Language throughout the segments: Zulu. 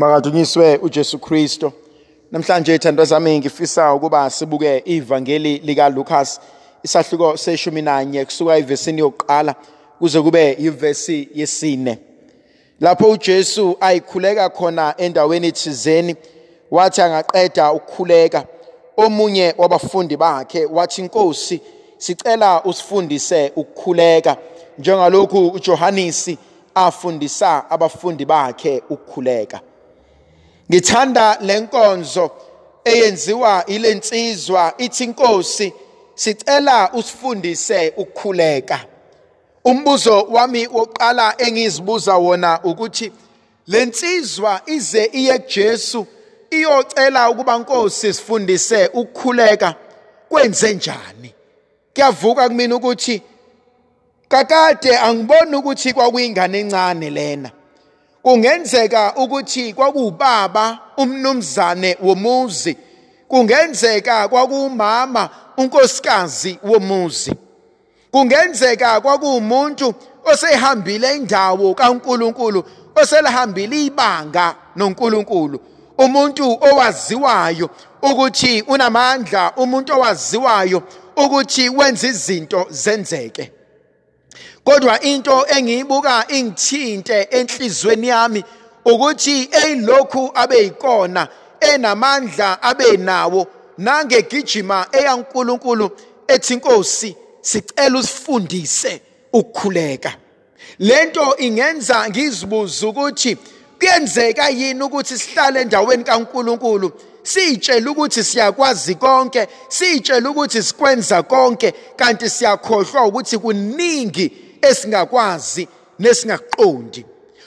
Makadunyiswe uJesu Kristo. Namhlanje ithandwa zami ngifisa ukuba sibuke ivangeli lika Lucas isahluko seshumi nanye kusuka ivesini yokuqala kuze kube ivesi yesine. Lapho uJesu ayikhuleka khona endaweni thizeni wathi angaqeda ukukhuleka omunye wabafundi bakhe wathi Nkosi sicela usifundise ukukhuleka njengalokhu uJohanisi afundisa abafundi bakhe ukukhuleka. Ngithanda lenkonzo eyenziwa ilensizwa ithi inkosi sicela usifundise ukukhuleka. Umbuzo wami woqala engizibuza wona ukuthi lensizwa ize iye kuJesu iyocela ukuba inkosi sifundise ukukhuleka kwenze njani? Kuyavuka kumina ukuthi kakade angiboni ukuthi kwakuyingane encane lena. Kungenzeka ukuthi kwakuwubaba umnumzane womuzi. Kungenzeka kwakuwumama unkosikazi womuzi. Kungenzeka kwakuwumuntu osehambile indawo kaNkuluNkulu oselahambile ibanga noNkuluNkulu. Umuntu owaziwayo ukuthi unamandla umuntu owaziwayo ukuthi wenza izinto zenzeke. Kodwa into engiyibuka ingithinte enhlizweni yami ukuthi eyilokhu abeyikona enamandla abenawo nangegijima eyankulunkulu ethi inkosi sicela usifundise ukukhuleka. Lento ingenza ngizibuza ukuthi kuyenzeka yini ukuthi sihlale endaweni kaNkuluNkulu sitshela ukuthi siyakwazi konke sitshela ukuthi sikwenza konke kanti siyakhohlwa ukuthi kuningi esingakwazi nesingaqondi.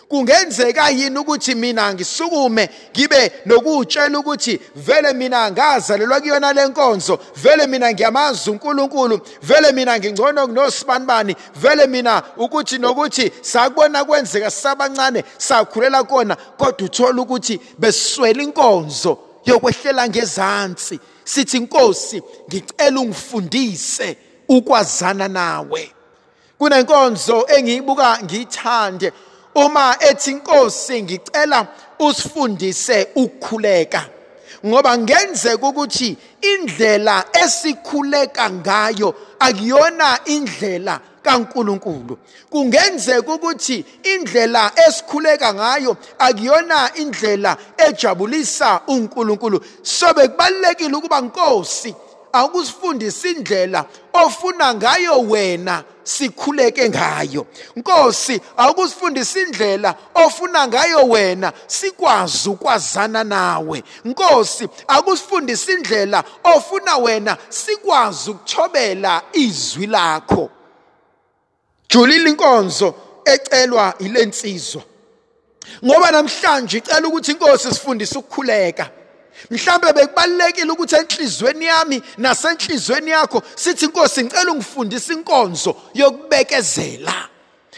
Kungenzeka yini ukuthi mina ngisukume ngibe nokutshela ukuthi vele mina ngazalelwa kuyona lenkonzo vele mina ngiyamazi uNkulunkulu vele mina ngingcono kunosibani vele mina ukuthi nokuthi sakubona kwenzeka sabancane sakhulela kona kodwa uthola ukuthi beswela inkonzo. Yokwehlela ngezansi. Sithi inkosi ngicela ungifundise ukwazana nawe. Kunenkonzo engiyibuka ngiyithande. Uma ethi inkosi ngicela usifundise ukukhuleka ngoba ngenzeka ukuthi indlela esikhuleka ngayo akuyona indlela kaNkuluNkulu. Kungenzeka ukuthi indlela esikhuleka ngayo akuyona indlela ejabulisa uNkulunkulu. So bekubalekile ukuba inkosi akusifundisa indlela ofuna ngayo wena sikhuleke ngayo. Nkosi akusifundisa indlela ofuna ngayo wena sikwazi ukwazana nawe. Nkosi akusifundisa indlela ofuna wena sikwazi ukuthobela izwi lakho. Julile inkonzo ecelwa ilensizwa ngoba namhlanje icela ukuthi inkosi sifundise ukukhuleka. Mhlambe bekubalekile ukuthi enhlizweni yami nasenhlizweni yakho sithi inkosi ngicela ungifundise inkonzo yokubekezela.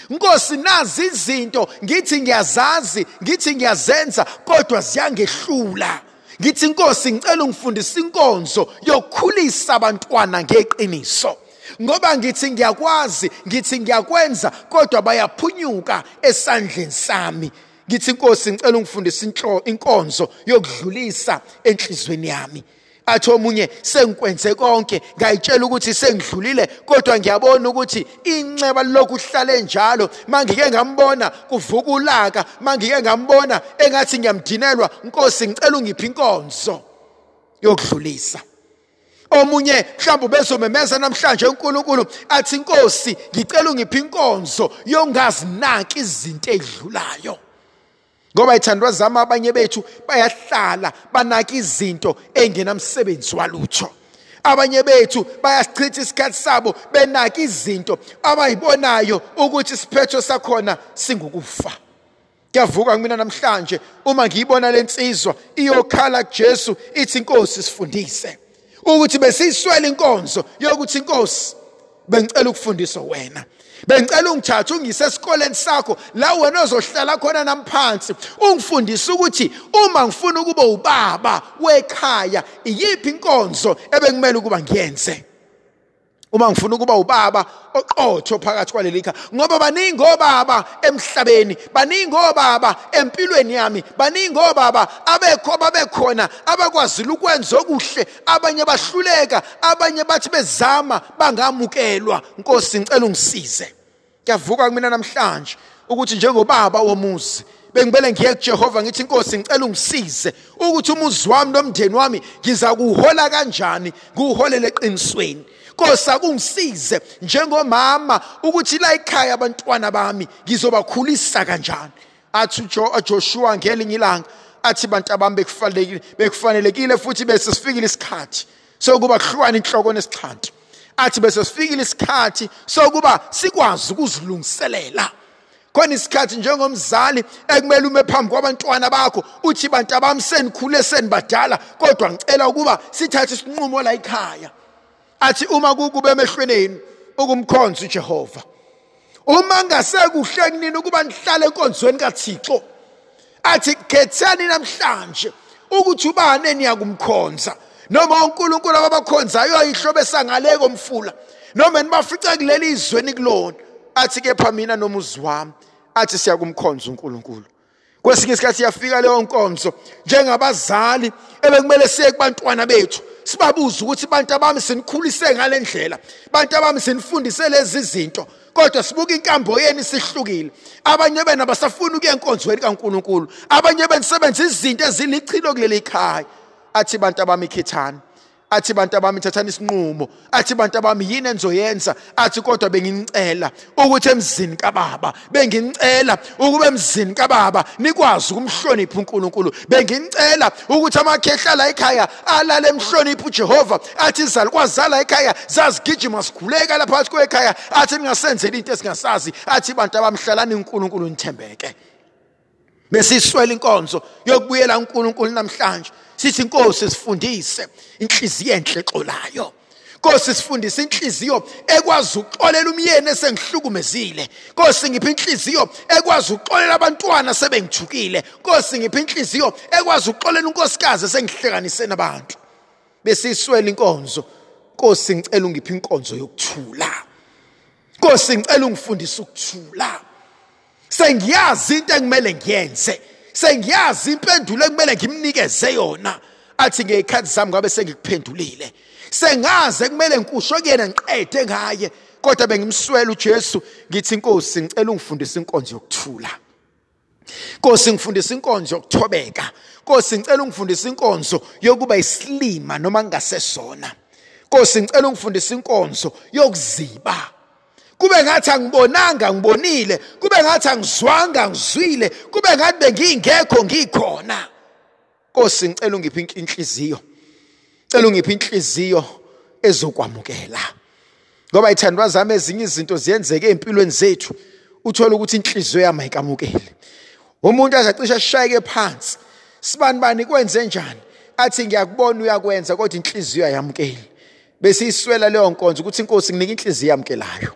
Nkosi nazi izinto ngithi ngiyazazi ngithi ngiyazenza kodwa ziyangehlula. Ngithi inkosi ngicela ungifundise inkonzo yokukhulisa abantwana ngeqiniso. Ngoba ngithi ngiyakwazi ngithi ngiyakwenza kodwa bayaphunyuka esandleni sami. Ngithi inkosi ngicela ungifundise inkonzo yokudlulisa enhlizweni yami. Athi omunye sengikwenze konke ngayitshela ukuthi sengidlulile kodwa ngiyabona ukuthi inceba lokhu hlale njalo. Mangike ngambona kuvuka ulaka mangike ngambona engathi ngiyamdinelwa. Inkosi ngicela ungiphi inkonzo yokudlulisa. Omunye mhlawumbe bezomemeza namhlanje uNkulunkulu athi inkosi ngicela ungiphi inkonzo yongazinaki izinto ezidlulayo ngoba ithandwa zami abanye bethu bayahlala banaka izinto engenamsebenzi walutho. Abanye bethu bayasichitha isikhathi sabo benaka izinto abayibonayo ukuthi isiphetho sakhona singukufa kuyavuka kumina namhlanje uma ngiyibona lensizwa iyokhala kuJesu ithi inkosi sifundise. Ukuthi besiyiswela inkonzo yokuthi inkosi bengicela ukufundisa wena. Bengicela ungithathe ungise esikoleni sakho la wena ozohlala khona namphansi ungifundise ukuthi uma ngifuna ukuba ubaba wekhaya iyiphi inkonzo ebekumele ukuba ngiyenze? Uma ngifuna ukuba ubaba oqotho phakathi kwaleli khaya. Ngoba baningi obaba emhlabeni baningi obaba empilweni yami baningi obaba abekho babekhona abakwazile ukwenza okuhle abanye bahluleka abanye bathi bezama bangamukelwa. Nkosi ngicela ungisize. Kuyavuka kumina namhlanje ukuthi njengobaba womuzi bengibele ngiye kuJehova ngithi inkosi ngicela ungisize ukuthi umuzi wami nomndeni wami ngiza kuhola kanjani ngiuholele eqinisweni. Nkosi akungisize njengomama ukuthi la ekhaya abantwana bami ngizobakhulisa kanjani. Athi uJoshua ngelinye ilanga athi bantu abami bekufanelekile bekufanelekile futhi bese sifikile isikhathi sokuba kuhlukana inhloko nesixhanti athi bese sifikile isikhathi sokuba sikwazi ukuzilungiselela. Khona isikhathi njengomzali ekumele ume phambi kwabantwana bakho uthi bantu abami senikhule senibadala kodwa ngicela ukuba sithathe isinqumo la ekhaya. Athi uma kukube emehlweni ukumkhonza uJehova. Uma ngasekuhle kunini ukuba nihlale enkonzweni kaThixo athi khethani namhlanje ukuthi ubani eniyakumkhonza noma uNkulunkulu ababakhonzayo ayihlobe sangale komfula noma nibafica kuleli izweni kulona athi kepha mina nomuzi wami athi siyakumkhonza uNkulunkulu. Kwesinye isikhathi yafika leyo nkonzo njengabazali ebekumele siye kubantwana bethu. Sibabuze ukuthi bantu abami senikhulise ngale ndlela. Bantu abami senifundise lezi zinto kodwa sibuka inkambo yeni sihlukile abanye bena basafuna ukuya enkonzweni kaNkuluNkulu. Abanye benisebenza izinto ezilichilo kuleli khaya. Athi bantu abami khethani. Athi bantu abami thathani isinqumo. Athi bantu abami yini enzoyenza athi kodwa benginicela ukuthi emzini kababa benginicela ukuba emzini kababa nikwazi ukumhlonipha uNkulunkulu. Benginicela ukuthi amakhehla la ekhaya alale emhlonipha uJehova. Athi izalukwazala ekhaya zazigijima sikhuleka lapha phakathi kwekhaya. Athi ningasenzeli into esingasazi. Athi bantu abamhlalani uNkulunkulu nithembeke. Besiswela inkonzo yokubuyela uNkulunkulu namhlanje. Sithi inkosi sifundise inhliziyo enhle exolayo Nkosi sifundise inhliziyo ekwazi ukuxolela umyeni esengihlukumezile. Nkosi ngipha inhliziyo ekwazi ukuxolela abantwana sebengithukile. Nkosi ngipha inhliziyo ekwazi ukuxolela unkosikazi esengihlekanise nabantu. Besiswela inkonzo. Nkosi ngicela ungiphe inkonzo yokuthula. Nkosi ngicela ungifundise ukuthula. Sengiyazi into engimele ngiyenze. Sengiyazi impendulo ekumele ngimnikeze yona. Athi ngeyikhathi zami ngabe sengikuphendulile. Sengaze kumele nkusho kuyena ngiqede ngaye kodwa bengimswela uJesu ngithi inkosi ngicela ungifundise inkonzo yokuthula. Nkosi ngifundisa inkonzo yokuthobeka. Nkosi ngicela ungifundise inkonzo yokuba isilima noma ngingasesona. Nkosi ngicela ungifundise inkonzo yokuziba. Kube ngathi angibonanga ngibonile. Kube ngathi angizwanga ngizwile. Kube ngathi bengingekho ngikhona. Nkosi ngicela ungiphe inhliziyo. Cela ungiphe inhliziyo ezokwamukela. Ngoba ithandwa zami ezinye izinto ziyenzeke empilweni zethu. Uthola ukuthi inhliziyo yami ayikamukeli. Umuntu azacisha shayeke phansi. Sibani bani kwenze njani? Athi ngiyakubona uyakwenza kodwa inhliziyo ayamukeli. Bese iswela leyo nkonzo ukuthi inkosi nginika inhliziyo yamkelayo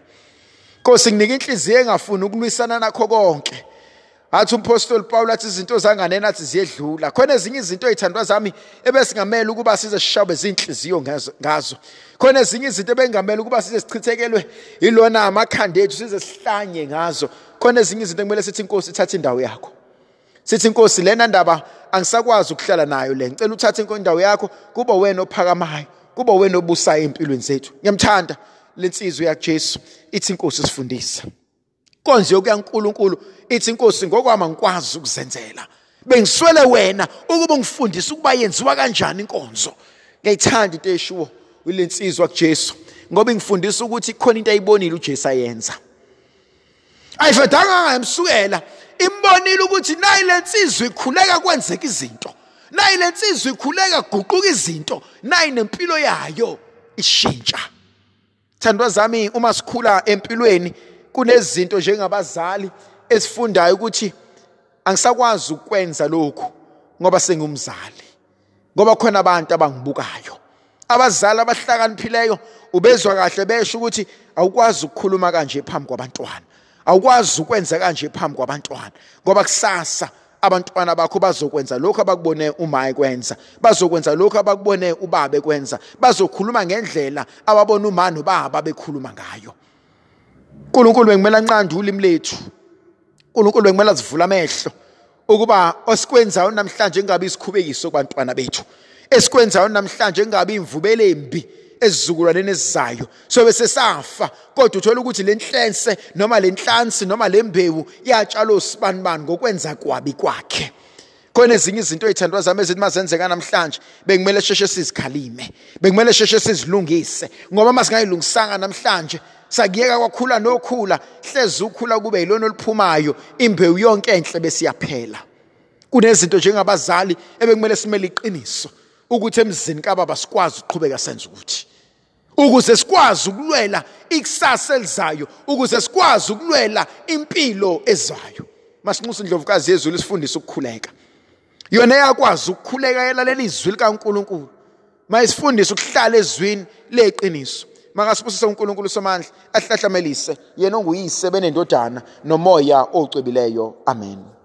Nkosi nginika inhliziyo engafuni ukulwisana nakho konke. Athi umpostoli Paul athi izinto zanganena athi ziyedlula. Khona ezinye izinto ezithandwa zami ebesingamela ukuba size sishabe zinhliziyo ngazo. Khona ezinye izinto ebengamela ukuba size sichithekelwe ilona amakhanda ethu size sihlanye ngazo. Khona ezinye izinto kumele sithi inkosi ithathe indawo yakho. Sithi inkosi lena ndaba angisakwazi ukuhlala nayo le. Ngicela uthathe indawo yakho kuba wena ophakamayo. Kuba wena obusayo empilweni zethu. Ngiyamthanda lensizwe yakuJesu ithi inkosi sifundisa. Konje yokuyaNkulunkulu ithi inkosi ngokwama ngikwazi ukuzenzela. Bengiswele wena ukuba ngifundise ukuba yenziwa kanjani inkonzo. Ngiyayithanda into eshiwo ulensizwa kuJesu ngoba ngifundisa ukuthi khona into ayibonile uJesu ayenza. Ayifedanga ngamsukela imbonile ukuthi nayi lensizwe ikhuleka kwenzeka izinto nayi lensizwe ikhuleka guquka izinto nayi nempilo yayo ishintsha. Thandwa zami uma sikhula empilweni kunezinto njengabazali esifundayo ukuthi angisakwazi ukwenza lokhu ngoba sengumzali. Ngoba khona abantu abangibukayo. Abazali abahlakaniphileyo ubezwa kahle besho ukuthi awukwazi ukukhuluma kanje phambi kwabantwana. Awukwazi ukwenza kanje phambi kwabantwana ngoba kusasa abantwana bakho bazokwenza lokho abakubone uma ekwenza bazokwenza lokho abakubone ubaba ekwenza bazokhuluma ngendlela ababona uma nobaba bekhuluma ngayo. uNkulunkulu bekumele anqande ulimi lethu. uNkulunkulu bekumele azivule amehlo ukuba osikwenzayo namhlanje engabe isikhubekiso kubantwana bethu esikwenzayo namhlanje engabe imvubelo embi. Ezizukulwaneni ezizayo. So bese safa kodwa uthola ukuthi lenhlense noma lenhlansi noma lembewu yatshalwa sibanibani ngokwenza kwabi kwakhe. Khona ezinye izinto ezithandwa zami ezithi mazenzeka namhlanje bekumele sheshe sizikhalime bekumele sheshe sizilungise ngoba masingayilungisanga namhlanje sakuyeka kwakhula nokhula hlezi ukhula kube yilona oluphumayo imbewu yonke enhle besiyaphela kunezinto njengabazali ebekumele simele iqiniso ukuthi emzini kababa sikwazi ukuqhubeka senze ukuthi. Ukuze sikwazi ukulwela ikusasa elizayo ukuze sikwazi ukulwela impilo ezayo. Masinxusa indlovukazi yezulu isifundisa ukukhuleka. Yona iyakwazi ukukhuleka yelalela izwi likaNkuluNkulu. Mayisifundise ukuhlala ezwini leqiniso. Makasibusise uNkulunkulu somandla ahlahlamelise. Yena onguyise benendodana nomoya ocwebileyo amen.